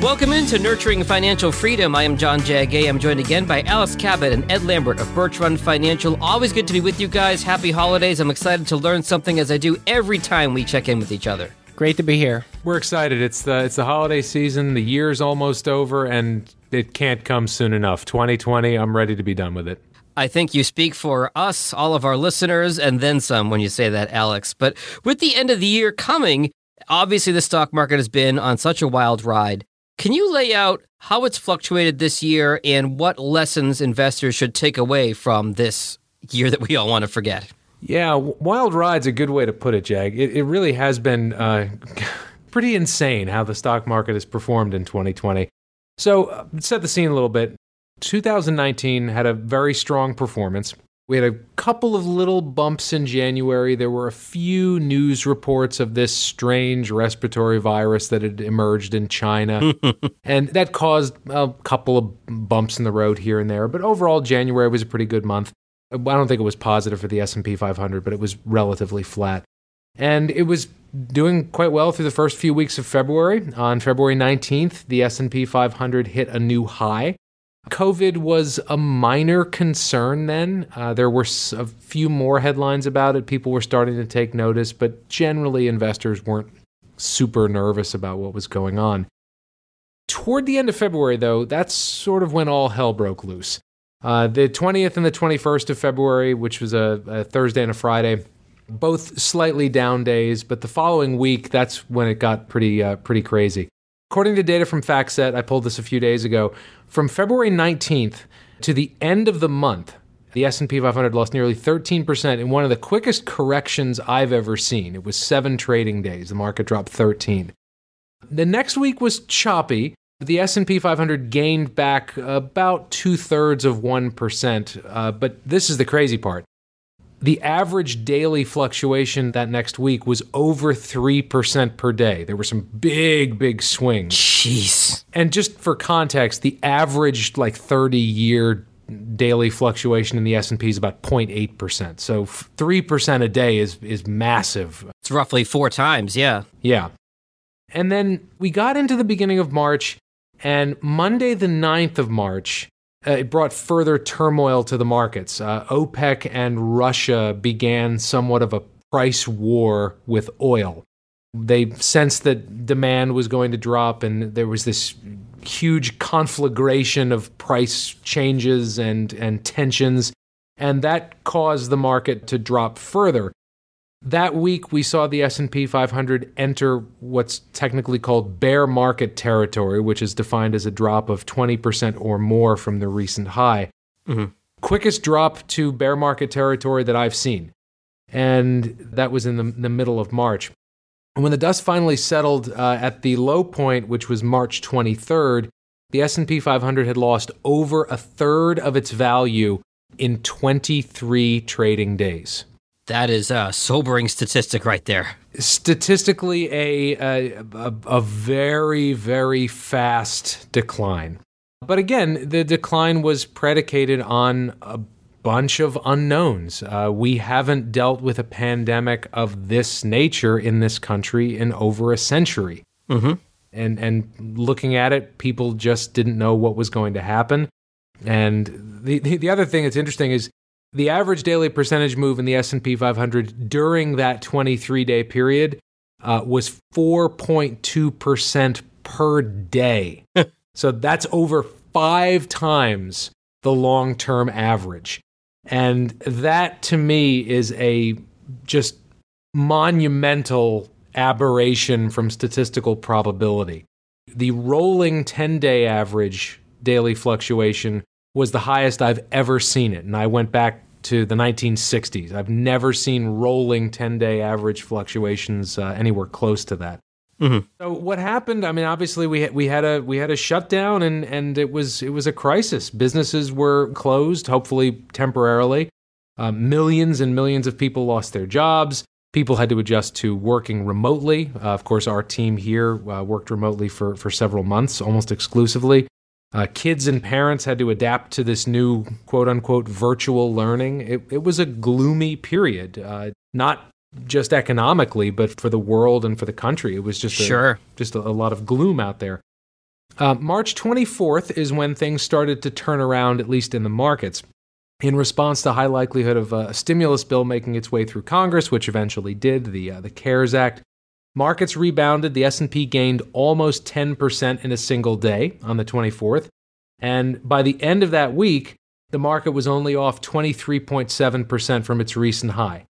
Welcome into Nurturing Financial Freedom. I am John Jagay. I'm joined again by Alex Cabot and Ed Lambert of Birch Run Financial. Always good to be with you guys. Happy holidays. I'm excited to learn something as I do every time we check in with each other. Great to be here. We're excited. It's the it's the holiday season. The year's almost over, and it can't come soon enough. 2020. I'm ready to be done with it. I think you speak for us, all of our listeners, and then some when you say that, Alex. But with the end of the year coming, obviously the stock market has been on such a wild ride. Can you lay out how it's fluctuated this year and what lessons investors should take away from this year that we all want to forget? Yeah, wild ride's a good way to put it, Jag. It, it really has been uh, pretty insane how the stock market has performed in 2020. So, uh, set the scene a little bit. 2019 had a very strong performance. We had a couple of little bumps in January. There were a few news reports of this strange respiratory virus that had emerged in China, and that caused a couple of bumps in the road here and there. But overall, January was a pretty good month. I don't think it was positive for the S&P 500, but it was relatively flat. And it was doing quite well through the first few weeks of February. On February 19th, the S&P 500 hit a new high. COVID was a minor concern then. Uh, there were a few more headlines about it. People were starting to take notice, but generally, investors weren't super nervous about what was going on. Toward the end of February, though, that's sort of when all hell broke loose. Uh, the 20th and the 21st of February, which was a, a Thursday and a Friday, both slightly down days, but the following week, that's when it got pretty uh, pretty crazy. According to data from FactSet, I pulled this a few days ago, from February 19th to the end of the month, the S&P 500 lost nearly 13% in one of the quickest corrections I've ever seen. It was 7 trading days. The market dropped 13. The next week was choppy. The S&P 500 gained back about two-thirds of 1%. Uh, but this is the crazy part the average daily fluctuation that next week was over 3% per day. There were some big, big swings. Jeez. And just for context, the average like 30 year daily fluctuation in the S&P is about 0.8%. So 3% a day is is massive. It's roughly 4 times, yeah. Yeah. And then we got into the beginning of March and Monday the 9th of March uh, it brought further turmoil to the markets. Uh, OPEC and Russia began somewhat of a price war with oil. They sensed that demand was going to drop, and there was this huge conflagration of price changes and, and tensions, and that caused the market to drop further. That week, we saw the S&P 500 enter what's technically called bear market territory, which is defined as a drop of 20% or more from the recent high. Mm-hmm. Quickest drop to bear market territory that I've seen. And that was in the, the middle of March. And when the dust finally settled uh, at the low point, which was March 23rd, the S&P 500 had lost over a third of its value in 23 trading days. That is a sobering statistic right there. Statistically, a, a, a, very, very fast decline. But again, the decline was predicated on a bunch of unknowns. Uh, we haven't dealt with a pandemic of this nature in this country in over a century. Mm-hmm. And, and looking at it, people just didn't know what was going to happen. And the, the, the other thing that's interesting is the average daily percentage move in the S&P 500 during that 23-day period uh, was 4.2% per day. so that's over 5 times the long-term average. And that to me is a just monumental aberration from statistical probability. The rolling 10-day average daily fluctuation was the highest I've ever seen it. And I went back to the 1960s. I've never seen rolling 10 day average fluctuations uh, anywhere close to that. Mm-hmm. So what happened? I mean, obviously we had, we had a we had a shutdown, and and it was it was a crisis. Businesses were closed, hopefully temporarily. Uh, millions and millions of people lost their jobs. People had to adjust to working remotely. Uh, of course, our team here uh, worked remotely for for several months, almost exclusively. Uh, kids and parents had to adapt to this new quote unquote virtual learning. It, it was a gloomy period, uh, not just economically, but for the world and for the country. It was just a, sure. just a, a lot of gloom out there. Uh, March 24th is when things started to turn around, at least in the markets. In response to high likelihood of a stimulus bill making its way through Congress, which eventually did, the uh, the CARES Act, markets rebounded. The S&P gained almost 10% in a single day on the 24th, and by the end of that week, the market was only off 23.7% from its recent high.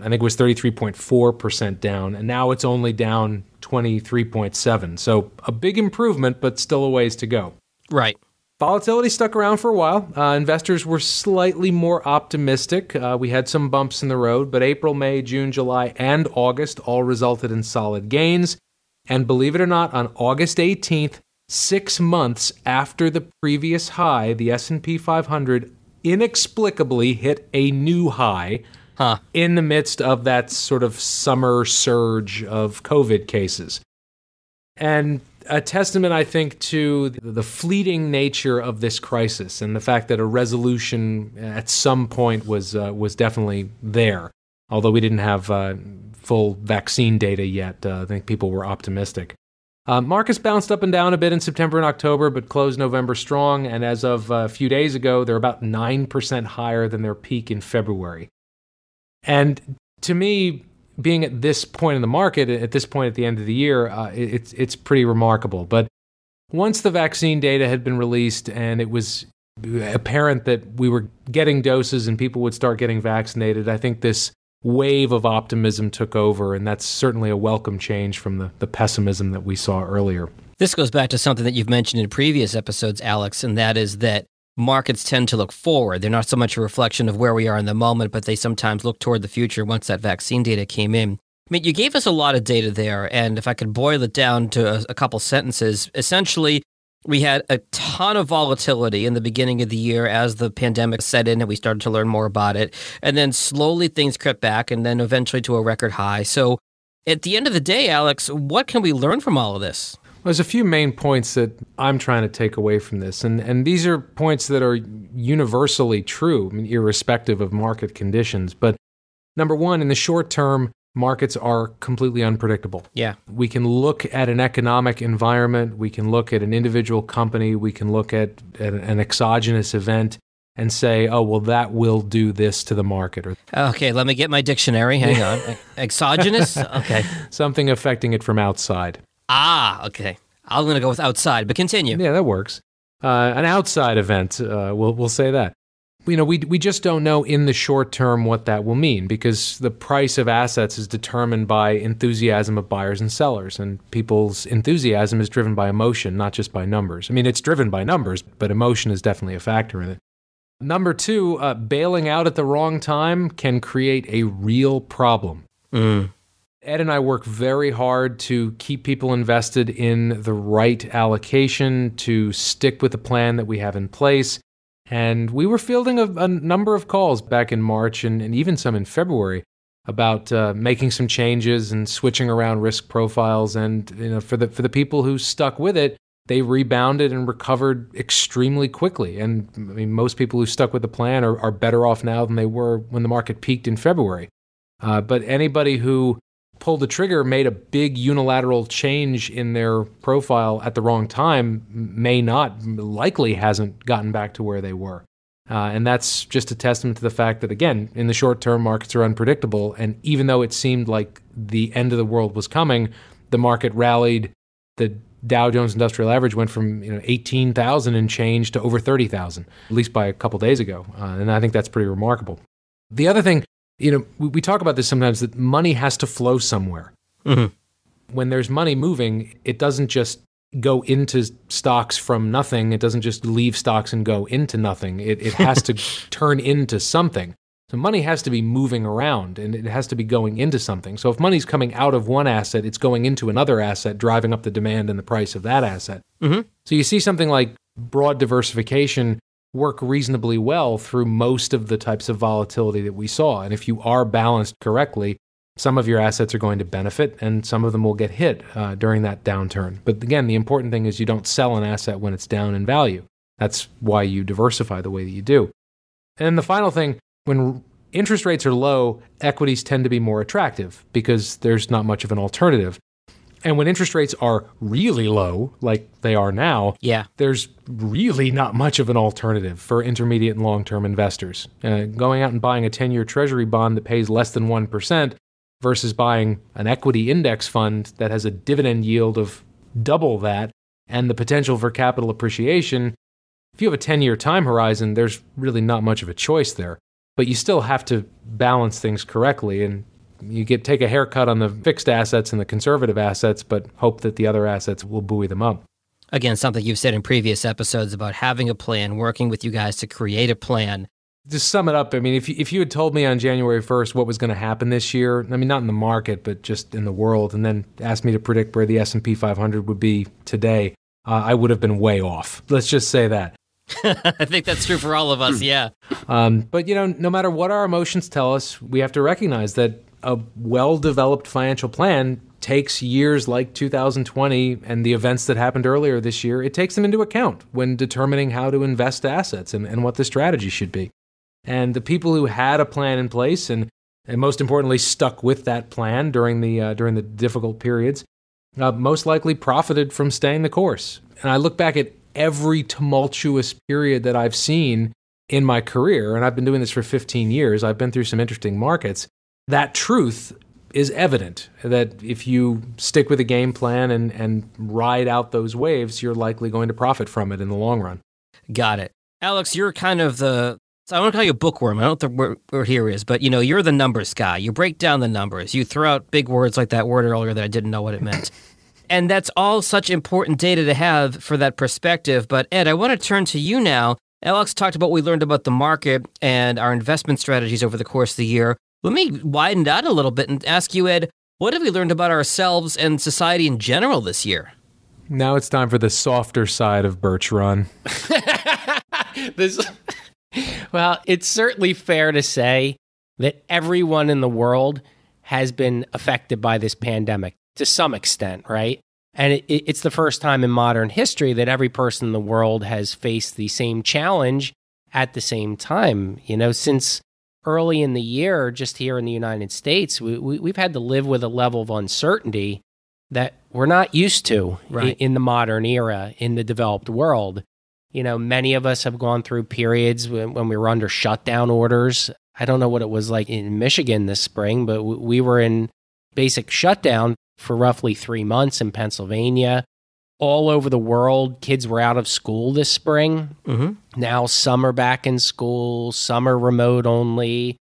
I think it was 33.4% down, and now it's only down 23.7. So a big improvement, but still a ways to go. Right. Volatility stuck around for a while. Uh, investors were slightly more optimistic. Uh, we had some bumps in the road, but April, May, June, July, and August all resulted in solid gains. And believe it or not, on August 18th, six months after the previous high, the S&P 500 inexplicably hit a new high Huh. in the midst of that sort of summer surge of COVID cases. And a testament, I think, to the fleeting nature of this crisis and the fact that a resolution at some point was uh, was definitely there. Although we didn't have uh, full vaccine data yet, uh, I think people were optimistic. Uh, markets bounced up and down a bit in September and October, but closed November strong. And as of uh, a few days ago, they're about 9% higher than their peak in February. And to me, being at this point in the market, at this point at the end of the year, uh, it's it's pretty remarkable. But once the vaccine data had been released and it was apparent that we were getting doses and people would start getting vaccinated, I think this wave of optimism took over, and that's certainly a welcome change from the, the pessimism that we saw earlier. This goes back to something that you've mentioned in previous episodes, Alex, and that is that markets tend to look forward. They're not so much a reflection of where we are in the moment, but they sometimes look toward the future once that vaccine data came in. I mean, you gave us a lot of data there, and if I could boil it down to a, a couple sentences, essentially, we had a ton of volatility in the beginning of the year as the pandemic set in and we started to learn more about it. And then slowly things crept back and then eventually to a record high. So at the end of the day, Alex, what can we learn from all of this? There's a few main points that I'm trying to take away from this, and, and these are points that are universally true, I mean, irrespective of market conditions. But number one, in the short term, markets are completely unpredictable. Yeah. We can look at an economic environment, we can look at an individual company, we can look at, at an exogenous event and say, oh, well, that will do this to the market or Okay, let me get my dictionary. Hang on. Exogenous? Okay. something affecting it from outside. Ah, okay. I'm going to go with outside, but continue. Yeah, that works. Uh, an outside event, uh, we'll, we'll say that. You know, we, we just don't know in the short term what that will mean because the price of assets is determined by enthusiasm of buyers and sellers. And people's enthusiasm is driven by emotion, not just by numbers. I mean, it's driven by numbers, but emotion is definitely a factor in it. Number two, uh, bailing out at the wrong time can create a real problem. Mm. Ed and I work very hard to keep people invested in the right allocation, to stick with the plan that we have in place. And we were fielding a, a number of calls back in March and, and even some in February about uh, making some changes and switching around risk profiles. And you know, for the for the people who stuck with it, they rebounded and recovered extremely quickly. And I mean, most people who stuck with the plan are, are better off now than they were when the market peaked in February. Uh, but anybody who pulled the trigger, made a big unilateral change in their profile at the wrong time, may not, likely hasn't gotten back to where they were. Uh, and that's just a testament to the fact that, again, in the short term, markets are unpredictable. And even though it seemed like the end of the world was coming, the market rallied. The Dow Jones Industrial Average went from you know 18,000 and change to over 30,000, at least by a couple days ago. Uh, and I think that's pretty remarkable. The other thing you know, we, we talk about this sometimes that money has to flow somewhere. Mhm. When there's money moving, it doesn't just go into stocks from nothing. It doesn't just leave stocks and go into nothing. It, it has to turn into something. So money has to be moving around and it has to be going into something. So if money's coming out of one asset, it's going into another asset, driving up the demand and the price of that asset. Mhm. So you see something like broad diversification work reasonably well through most of the types of volatility that we saw. And if you are balanced correctly, some of your assets are going to benefit and some of them will get hit uh, during that downturn. But again, the important thing is you don't sell an asset when it's down in value. That's why you diversify the way that you do. And the final thing, when interest rates are low, equities tend to be more attractive because there's not much of an alternative. And when interest rates are really low, like they are now, Yeah. there's really not much of an alternative for intermediate and long term investors. Uh, going out and buying a 10 year treasury bond that pays less than 1% versus buying an equity index fund that has a dividend yield of double that and the potential for capital appreciation. If you have a 10 year time horizon, there's really not much of a choice there. But you still have to balance things correctly and you get take a haircut on the fixed assets and the conservative assets, but hope that the other assets will buoy them up. Again, something you've said in previous episodes about having a plan, working with you guys to create a plan. To sum it up, I mean, if you, if you had told me on January 1st what was going to happen this year, I mean, not in the market, but just in the world, and then asked me to predict where the S&P 500 would be today, uh, I would have been way off. Let's just say that. I think that's true for all of us. Yeah. Um, but you know, no matter what our emotions tell us, we have to recognize that a well-developed financial plan takes years like 2020 and the events that happened earlier this year. It takes them into account when determining how to invest assets and, and what the strategy should be. And the people who had a plan in place and and most importantly stuck with that plan during the uh, during the difficult periods, uh, most likely profited from staying the course. And I look back at every tumultuous period that I've seen in my career, and I've been doing this for 15 years. I've been through some interesting markets. That truth is evident that if you stick with a game plan and, and ride out those waves, you're likely going to profit from it in the long run. Got it. Alex, you're kind of the so I want to call you a bookworm. I don't know what the word, word here is, but you know, you're the numbers guy. You break down the numbers. You throw out big words like that word earlier that I didn't know what it meant. and that's all such important data to have for that perspective. But Ed, I want to turn to you now. Alex talked about what we learned about the market and our investment strategies over the course of the year. Let me widen it out a little bit and ask you, Ed, what have we learned about ourselves and society in general this year? Now it's time for the softer side of Birch Run. this, well, it's certainly fair to say that everyone in the world has been affected by this pandemic to some extent, right? And it, it's the first time in modern history that every person in the world has faced the same challenge at the same time. You know, since early in the year, just here in the United States, we, we, we've had to live with a level of uncertainty that we're not used to Right. in, in the modern era in the developed world. You know, many of us have gone through periods when, when we were under shutdown orders. I don't know what it was like in Michigan this spring, but w- we were in basic shutdown for roughly three months in Pennsylvania. All over the world, kids were out of school this spring. Mm-hmm. Now, some are back in school, some are remote only,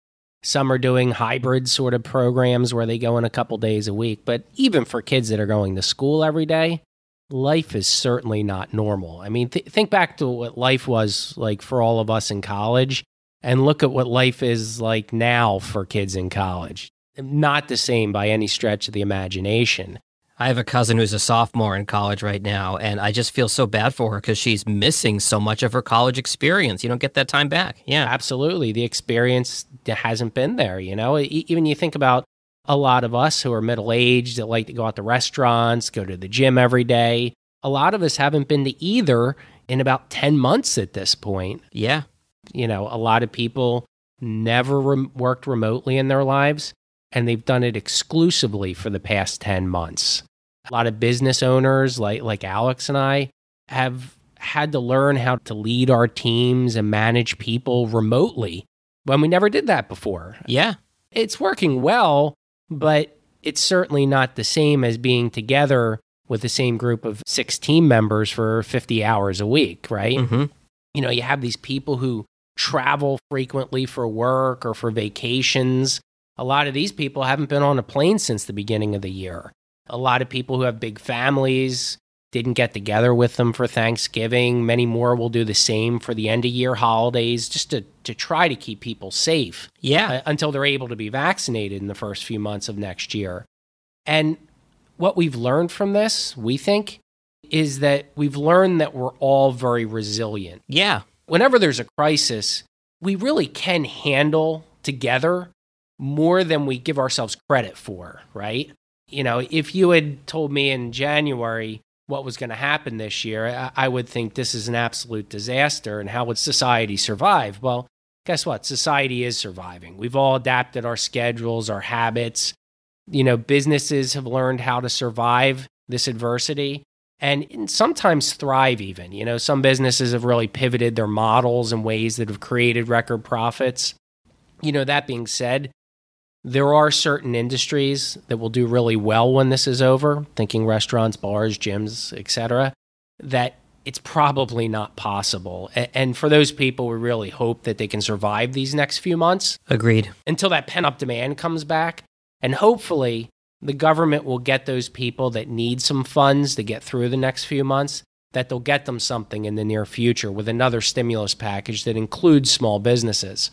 some are doing hybrid sort of programs where they go in a couple days a week. But even for kids that are going to school every day, life is certainly not normal. I mean, th- think back to what life was like for all of us in college and look at what life is like now for kids in college. Not the same by any stretch of the imagination. I have a cousin who's a sophomore in college right now, and I just feel so bad for her because she's missing so much of her college experience. You don't get that time back. Yeah. Absolutely. The experience hasn't been there, you know? Even you think about a lot of us who are middle aged that like to go out to restaurants, go to the gym every day. A lot of us haven't been to either in about 10 months at this point. Yeah. You know, a lot of people never rem- worked remotely in their lives, and they've done it exclusively for the past 10 months. A lot of business owners like, like Alex and I have had to learn how to lead our teams and manage people remotely when we never did that before. Yeah. It's working well, but it's certainly not the same as being together with the same group of six team members for 50 hours a week, right? Mm-hmm. you know, you have these people who travel frequently for work or for vacations. A lot of these people haven't been on a plane since the beginning of the year. A lot of people who have big families didn't get together with them for Thanksgiving. Many more will do the same for the end of year holidays just to, to try to keep people safe Yeah. uh, until they're able to be vaccinated in the first few months of next year. And what we've learned from this, we think, is that we've learned that we're all very resilient. yeah. Whenever there's a crisis, we really can handle together more than we give ourselves credit for, right? You know, if you had told me in January what was going to happen this year, I, I would think this is an absolute disaster and how would society survive? Well, guess what? Society is surviving. We've all adapted our schedules, our habits. You know, businesses have learned how to survive this adversity and sometimes thrive even. You know, some businesses have really pivoted their models in ways that have created record profits. You know, that being said, there are certain industries that will do really well when this is over, thinking restaurants, bars, gyms, etc., that it's probably not possible. And for those people, we really hope that they can survive these next few months. Agreed. Until that pent up demand comes back. And hopefully, the government will get those people that need some funds to get through the next few months, that they'll get them something in the near future with another stimulus package that includes small businesses.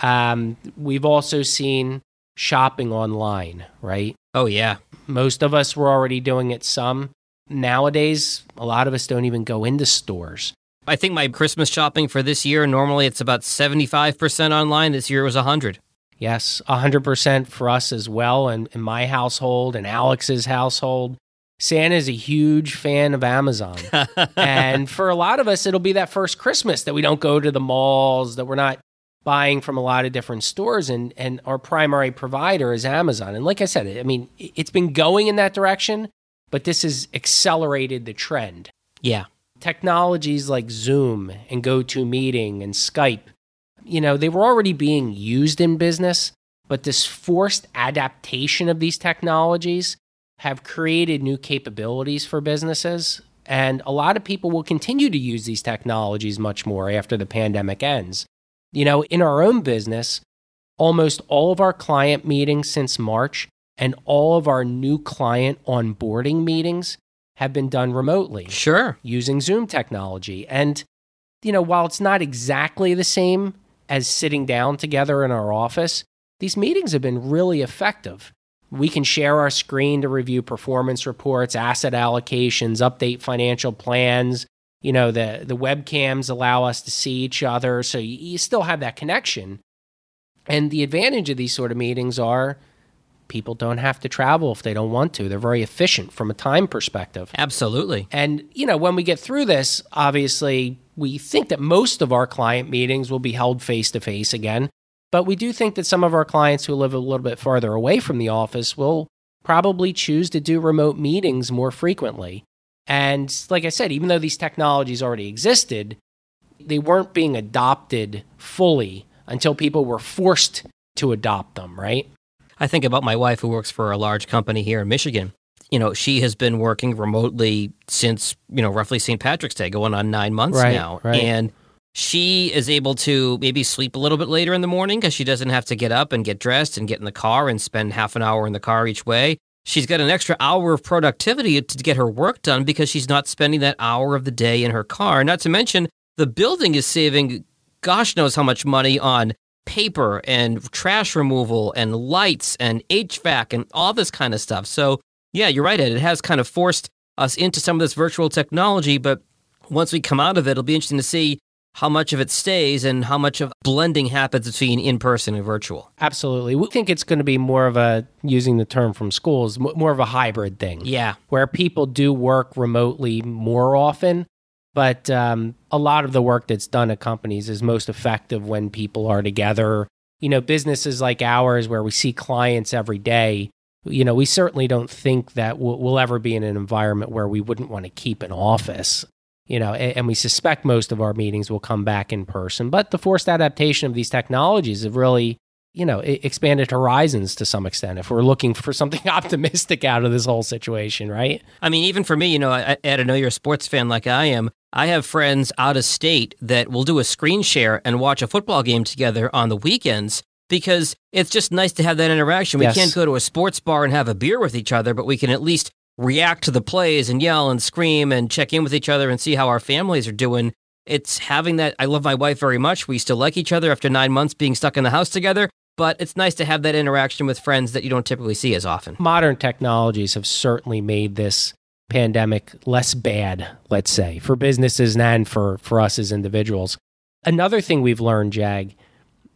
Um, we've also seen shopping online, right? Oh, yeah. Most of us were already doing it some. Nowadays, a lot of us don't even go into stores. I think my Christmas shopping for this year, normally it's about 75% online. This year it was 100. Yes, 100% for us as well, and in my household and Alex's household. Santa is a huge fan of Amazon. and for a lot of us, it'll be that first Christmas that we don't go to the malls, that we're not buying from a lot of different stores, and, and our primary provider is Amazon. And like I said, I mean, it's been going in that direction, but this has accelerated the trend. Yeah. Technologies like Zoom and GoToMeeting and Skype you know, they were already being used in business, but this forced adaptation of these technologies have created new capabilities for businesses. And a lot of people will continue to use these technologies much more after the pandemic ends. You know, in our own business, almost all of our client meetings since March and all of our new client onboarding meetings have been done remotely. Sure. Using Zoom technology. And, you know, while it's not exactly the same as sitting down together in our office, these meetings have been really effective. We can share our screen to review performance reports, asset allocations, update financial plans. You know, the, the webcams allow us to see each other. So you, you still have that connection. And the advantage of these sort of meetings are people don't have to travel if they don't want to. They're very efficient from a time perspective. Absolutely. And, you know, when we get through this, obviously, we think that most of our client meetings will be held face to face again. But we do think that some of our clients who live a little bit farther away from the office will probably choose to do remote meetings more frequently. And like I said, even though these technologies already existed, they weren't being adopted fully until people were forced to adopt them, right? I think about my wife who works for a large company here in Michigan. You know, she has been working remotely since, you know, roughly St. Patrick's Day, going on nine months right, now. Right. And she is able to maybe sleep a little bit later in the morning because she doesn't have to get up and get dressed and get in the car and spend half an hour in the car each way. She's got an extra hour of productivity to get her work done because she's not spending that hour of the day in her car. Not to mention, the building is saving gosh knows how much money on paper and trash removal and lights and HVAC and all this kind of stuff. So, yeah, you're right, Ed. It has kind of forced us into some of this virtual technology, but once we come out of it, it'll be interesting to see how much of it stays and how much of blending happens between in person and virtual. Absolutely. We think it's going to be more of a, using the term from schools, more of a hybrid thing. Yeah. Where people do work remotely more often, but um, a lot of the work that's done at companies is most effective when people are together. You know, businesses like ours, where we see clients every day, you know, we certainly don't think that we'll, we'll ever be in an environment where we wouldn't want to keep an office. You know, and, we suspect most of our meetings will come back in person. But the forced adaptation of these technologies have really you know, expanded horizons to some extent if we're looking for something optimistic out of this whole situation, right? I mean, even for me, you know, Ed, I know you're a sports fan like I am. I have friends out of state that will do a screen share and watch a football game together on the weekends because it's just nice to have that interaction. We Yes. can't go to a sports bar and have a beer with each other, but we can at least react to the plays and yell and scream and check in with each other and see how our families are doing. It's having that. I love my wife very much. We still like each other after nine months being stuck in the house together, but it's nice to have that interaction with friends that you don't typically see as often. Modern technologies have certainly made this pandemic less bad, let's say, for businesses and for, for us as individuals. Another thing we've learned, Jag,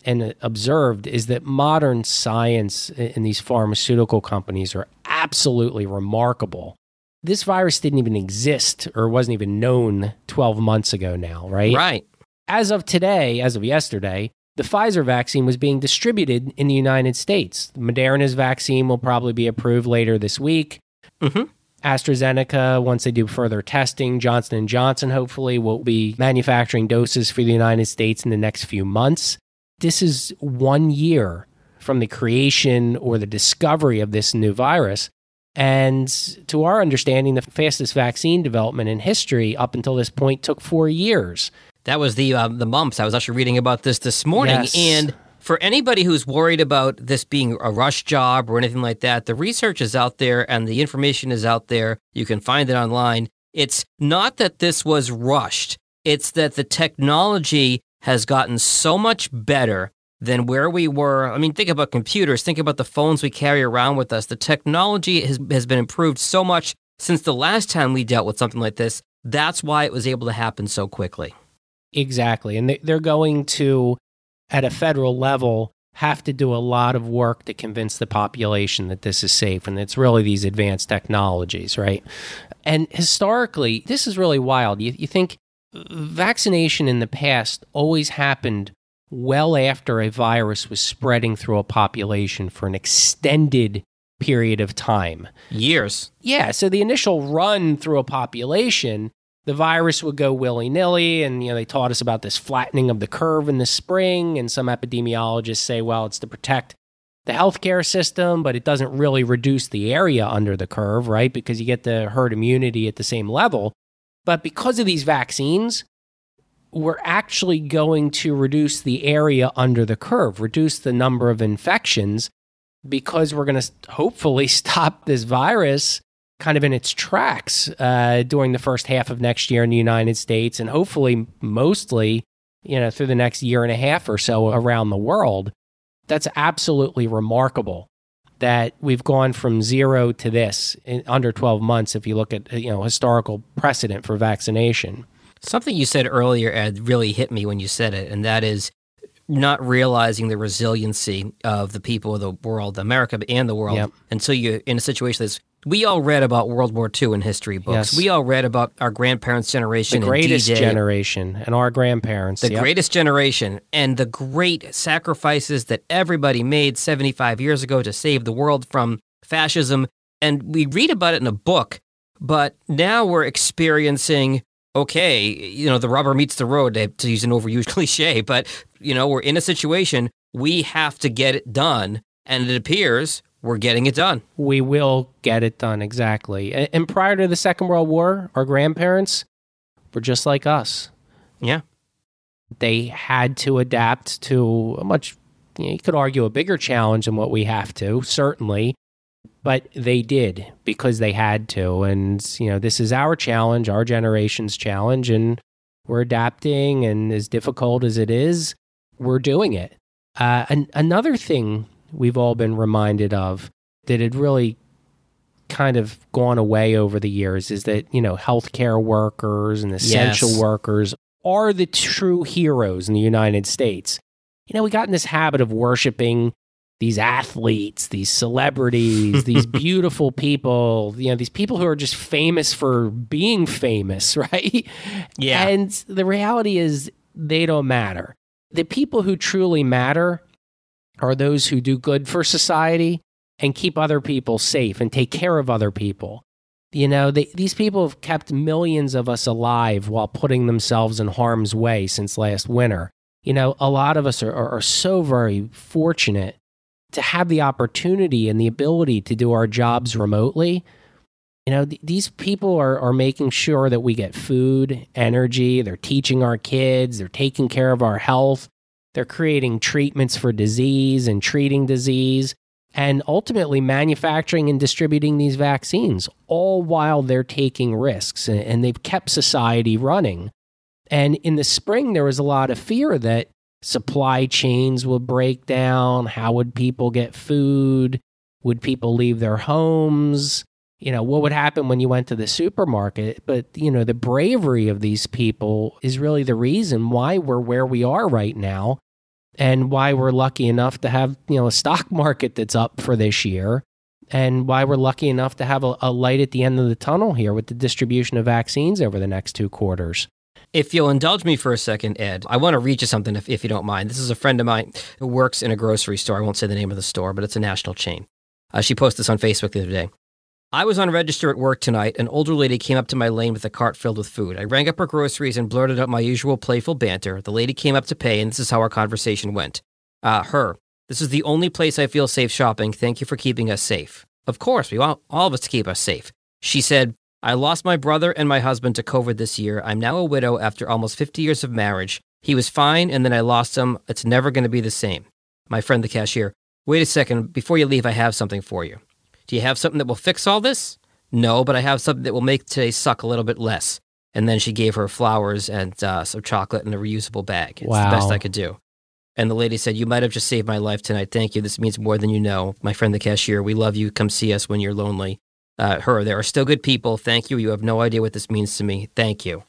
and observed is that modern science in these pharmaceutical companies are absolutely remarkable. This virus didn't even exist or wasn't even known 12 months ago now, right? Right. As of today, as of yesterday, the Pfizer vaccine was being distributed in the United States. Moderna's vaccine will probably be approved later this week. Mhm. AstraZeneca, once they do further testing, Johnson & Johnson hopefully will be manufacturing doses for the United States in the next few months. This is one year from the creation or the discovery of this new virus. And to our understanding, the fastest vaccine development in history up until this point took four years. That was the um, the mumps. I was actually reading about this this morning, Yes. and for anybody who's worried about this being a rush job or anything like that, the research is out there and the information is out there. You can find it online. It's not that this was rushed. It's that the technology has gotten so much better than where we were. I mean, think about computers. Think about the phones we carry around with us. The technology has, has been improved so much since the last time we dealt with something like this. That's why it was able to happen so quickly. Exactly. And they- they're going to, at a federal level, have to do a lot of work to convince the population that this is safe. And it's really these advanced technologies, right? And historically, this is really wild. You, you think vaccination in the past always happened well after a virus was spreading through a population for an extended period of time. Years. Yeah, so the initial run through a population, the virus would go willy nilly, and you know they taught us about this flattening of the curve in the spring, and some epidemiologists say, well, it's to protect the healthcare system, but it doesn't really reduce the area under the curve, right? Because you get the herd immunity at the same level. But because of these vaccines, we're actually going to reduce the area under the curve, reduce the number of infections, because we're going to hopefully stop this virus kind of in its tracks uh, during the first half of next year in the United States, and hopefully mostly, you know, through the next year and a half or so around the world. That's absolutely remarkable that we've gone from zero to this in under 12 months if you look at you know historical precedent for vaccination Something you said earlier, Ed, really hit me when you said it, and that is not realizing the resiliency of the people of the world, America and the world, Yep. until you're in a situation that's. We all read about World War II in history books. Yes. We all read about our grandparents' generation, and greatest generation and our grandparents the yep. greatest generation, and the great sacrifices that everybody made 75 years ago to save the world from fascism. And we read about it in a book, but now we're experiencing okay, you know, the rubber meets the road, to to use an overused cliche, but, you know, we're in a situation, we have to get it done. And it appears we're getting it done. we will get it done exactly A- and prior to the second world war our grandparents were just like us Yeah. they had to adapt to a much you, know, you could argue a bigger challenge than what we have to certainly but they did because they had to and you know this is our challenge our generation's challenge and we're adapting and as difficult as it is we're doing it uh, an- another thing we've all been reminded of that had really kind of gone away over the years is that you know healthcare workers and essential Yes. workers are the true heroes in the United States. You know, we got in this habit of worshiping these athletes, these celebrities, these beautiful people, you know, these people who are just famous for being famous, right? Yeah. And the reality is they don't matter. The people who truly matter are those who do good for society and keep other people safe and take care of other people. You know, they, these people have kept millions of us alive while putting themselves in harm's way since last winter. You know, a lot of us are, are, are so very fortunate to have the opportunity and the ability to do our jobs remotely. You know, th- these people are, are making sure that we get food, energy, they're teaching our kids, they're taking care of our health, they're creating treatments for disease and treating disease and ultimately manufacturing and distributing these vaccines, all while they're taking risks and, and they've kept society running. And in the spring, there was a lot of fear that supply chains would break down. How would people get food? Would people leave their homes? You know, what would happen when you went to the supermarket? But, you know, the bravery of these people is really the reason why we're where we are right now and why we're lucky enough to have you know a stock market that's up for this year and why we're lucky enough to have a, a light at the end of the tunnel here with the distribution of vaccines over the next two quarters If you'll indulge me for a second, Ed, I want to read you something if, if you don't mind. This is a friend of mine who works in a grocery store. I won't say the name of the store, but it's a national chain. Uh, she posted this on Facebook the other day. I was on register at work tonight. An older lady came up to my lane with a cart filled with food. I rang up her groceries and blurted out my usual playful banter. The lady came up to pay, and this is how our conversation went. Uh, her, this is the only place I feel safe shopping. Thank you for keeping us safe. Of course, we want all of us to keep us safe. She said, I lost my brother and my husband to COVID this year. I'm now a widow after almost 50 years of marriage. He was fine, and then I lost him. It's never going to be the same. My friend, the cashier, wait a second. Before you leave, I have something for you. Do you have something that will fix all this? No, but I have something that will make today suck a little bit less. And then she gave her flowers and uh, some chocolate in a reusable bag. It's Wow. the best I could do. And the lady said, You might have just saved my life tonight. Thank you. This means more than you know. My friend, the cashier, we love you. Come see us when you're lonely. Uh, her, there are still good people. Thank you. You have no idea what this means to me. Thank you.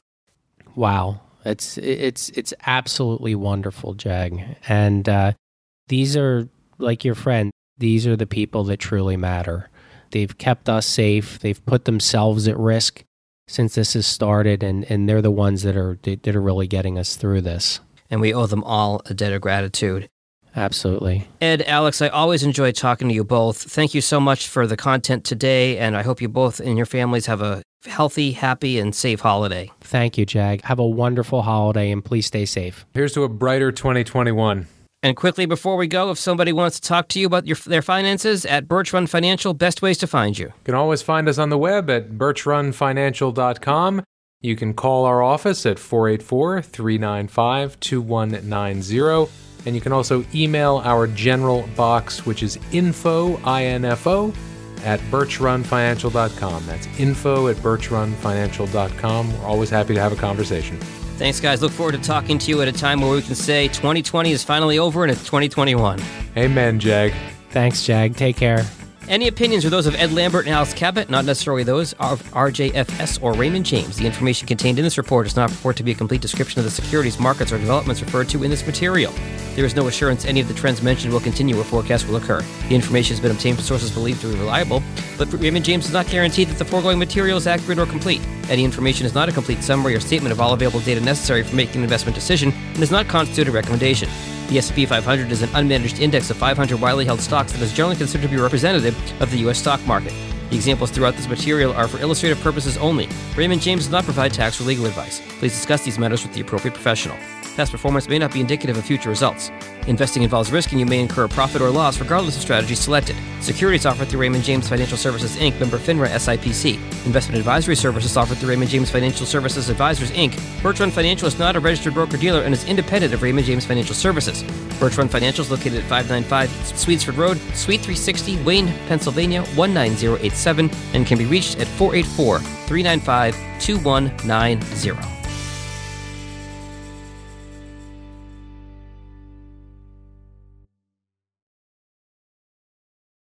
Wow, it's it's it's absolutely wonderful, Jag. And uh, these are like your friend. These are the people that truly matter. They've kept us safe. They've put themselves at risk since this has started, and, and they're the ones that are that are really getting us through this. And we owe them all a debt of gratitude. Absolutely. Ed, Alex, I always enjoy talking to you both. Thank you so much for the content today, and I hope you both and your families have a healthy, happy, and safe holiday. Thank you, Jag. Have a wonderful holiday, and please stay safe. Here's to a brighter 2021. And quickly before we go, if somebody wants to talk to you about your, their finances at Birch Run Financial, best ways to find you. You can always find us on the web at birchrunfinancial.com. You can call our office at 484 395 2190. And you can also email our general box, which is info, I-N-F-O, at birchrunfinancial.com. That's info at birchrunfinancial.com. We're always happy to have a conversation. Thanks, guys. Look forward to talking to you at a time where we can say 2020 is finally over and it's 2021. Amen, Jag. Thanks, Jag. Take care. Any opinions are those of Ed Lambert and Alex Cabot, not necessarily those of RJFS or Raymond James. The information contained in this report does not purport to be a complete description of the securities, markets, or developments referred to in this material. There is no assurance any of the trends mentioned will continue or forecast will occur. The information has been obtained from sources believed to be reliable, but Raymond James does not guarantee that the foregoing material is accurate or complete. Any information is not a complete summary or statement of all available data necessary for making an investment decision and does not constitute a recommendation. The S&P 500 is an unmanaged index of 500 widely held stocks that is generally considered to be representative of the U.S. stock market. The examples throughout this material are for illustrative purposes only. Raymond James does not provide tax or legal advice. Please discuss these matters with the appropriate professional. Past performance may not be indicative of future results. Investing involves risk and you may incur a profit or loss regardless of strategy selected. Securities offered through Raymond James Financial Services Inc., member FINRA SIPC. Investment advisory services offered through Raymond James Financial Services Advisors Inc. Run Financial is not a registered broker dealer and is independent of Raymond James Financial Services. Run Financial is located at 595 Swedesford Road, Suite 360, Wayne, Pennsylvania 19087, and can be reached at 484 395 2190.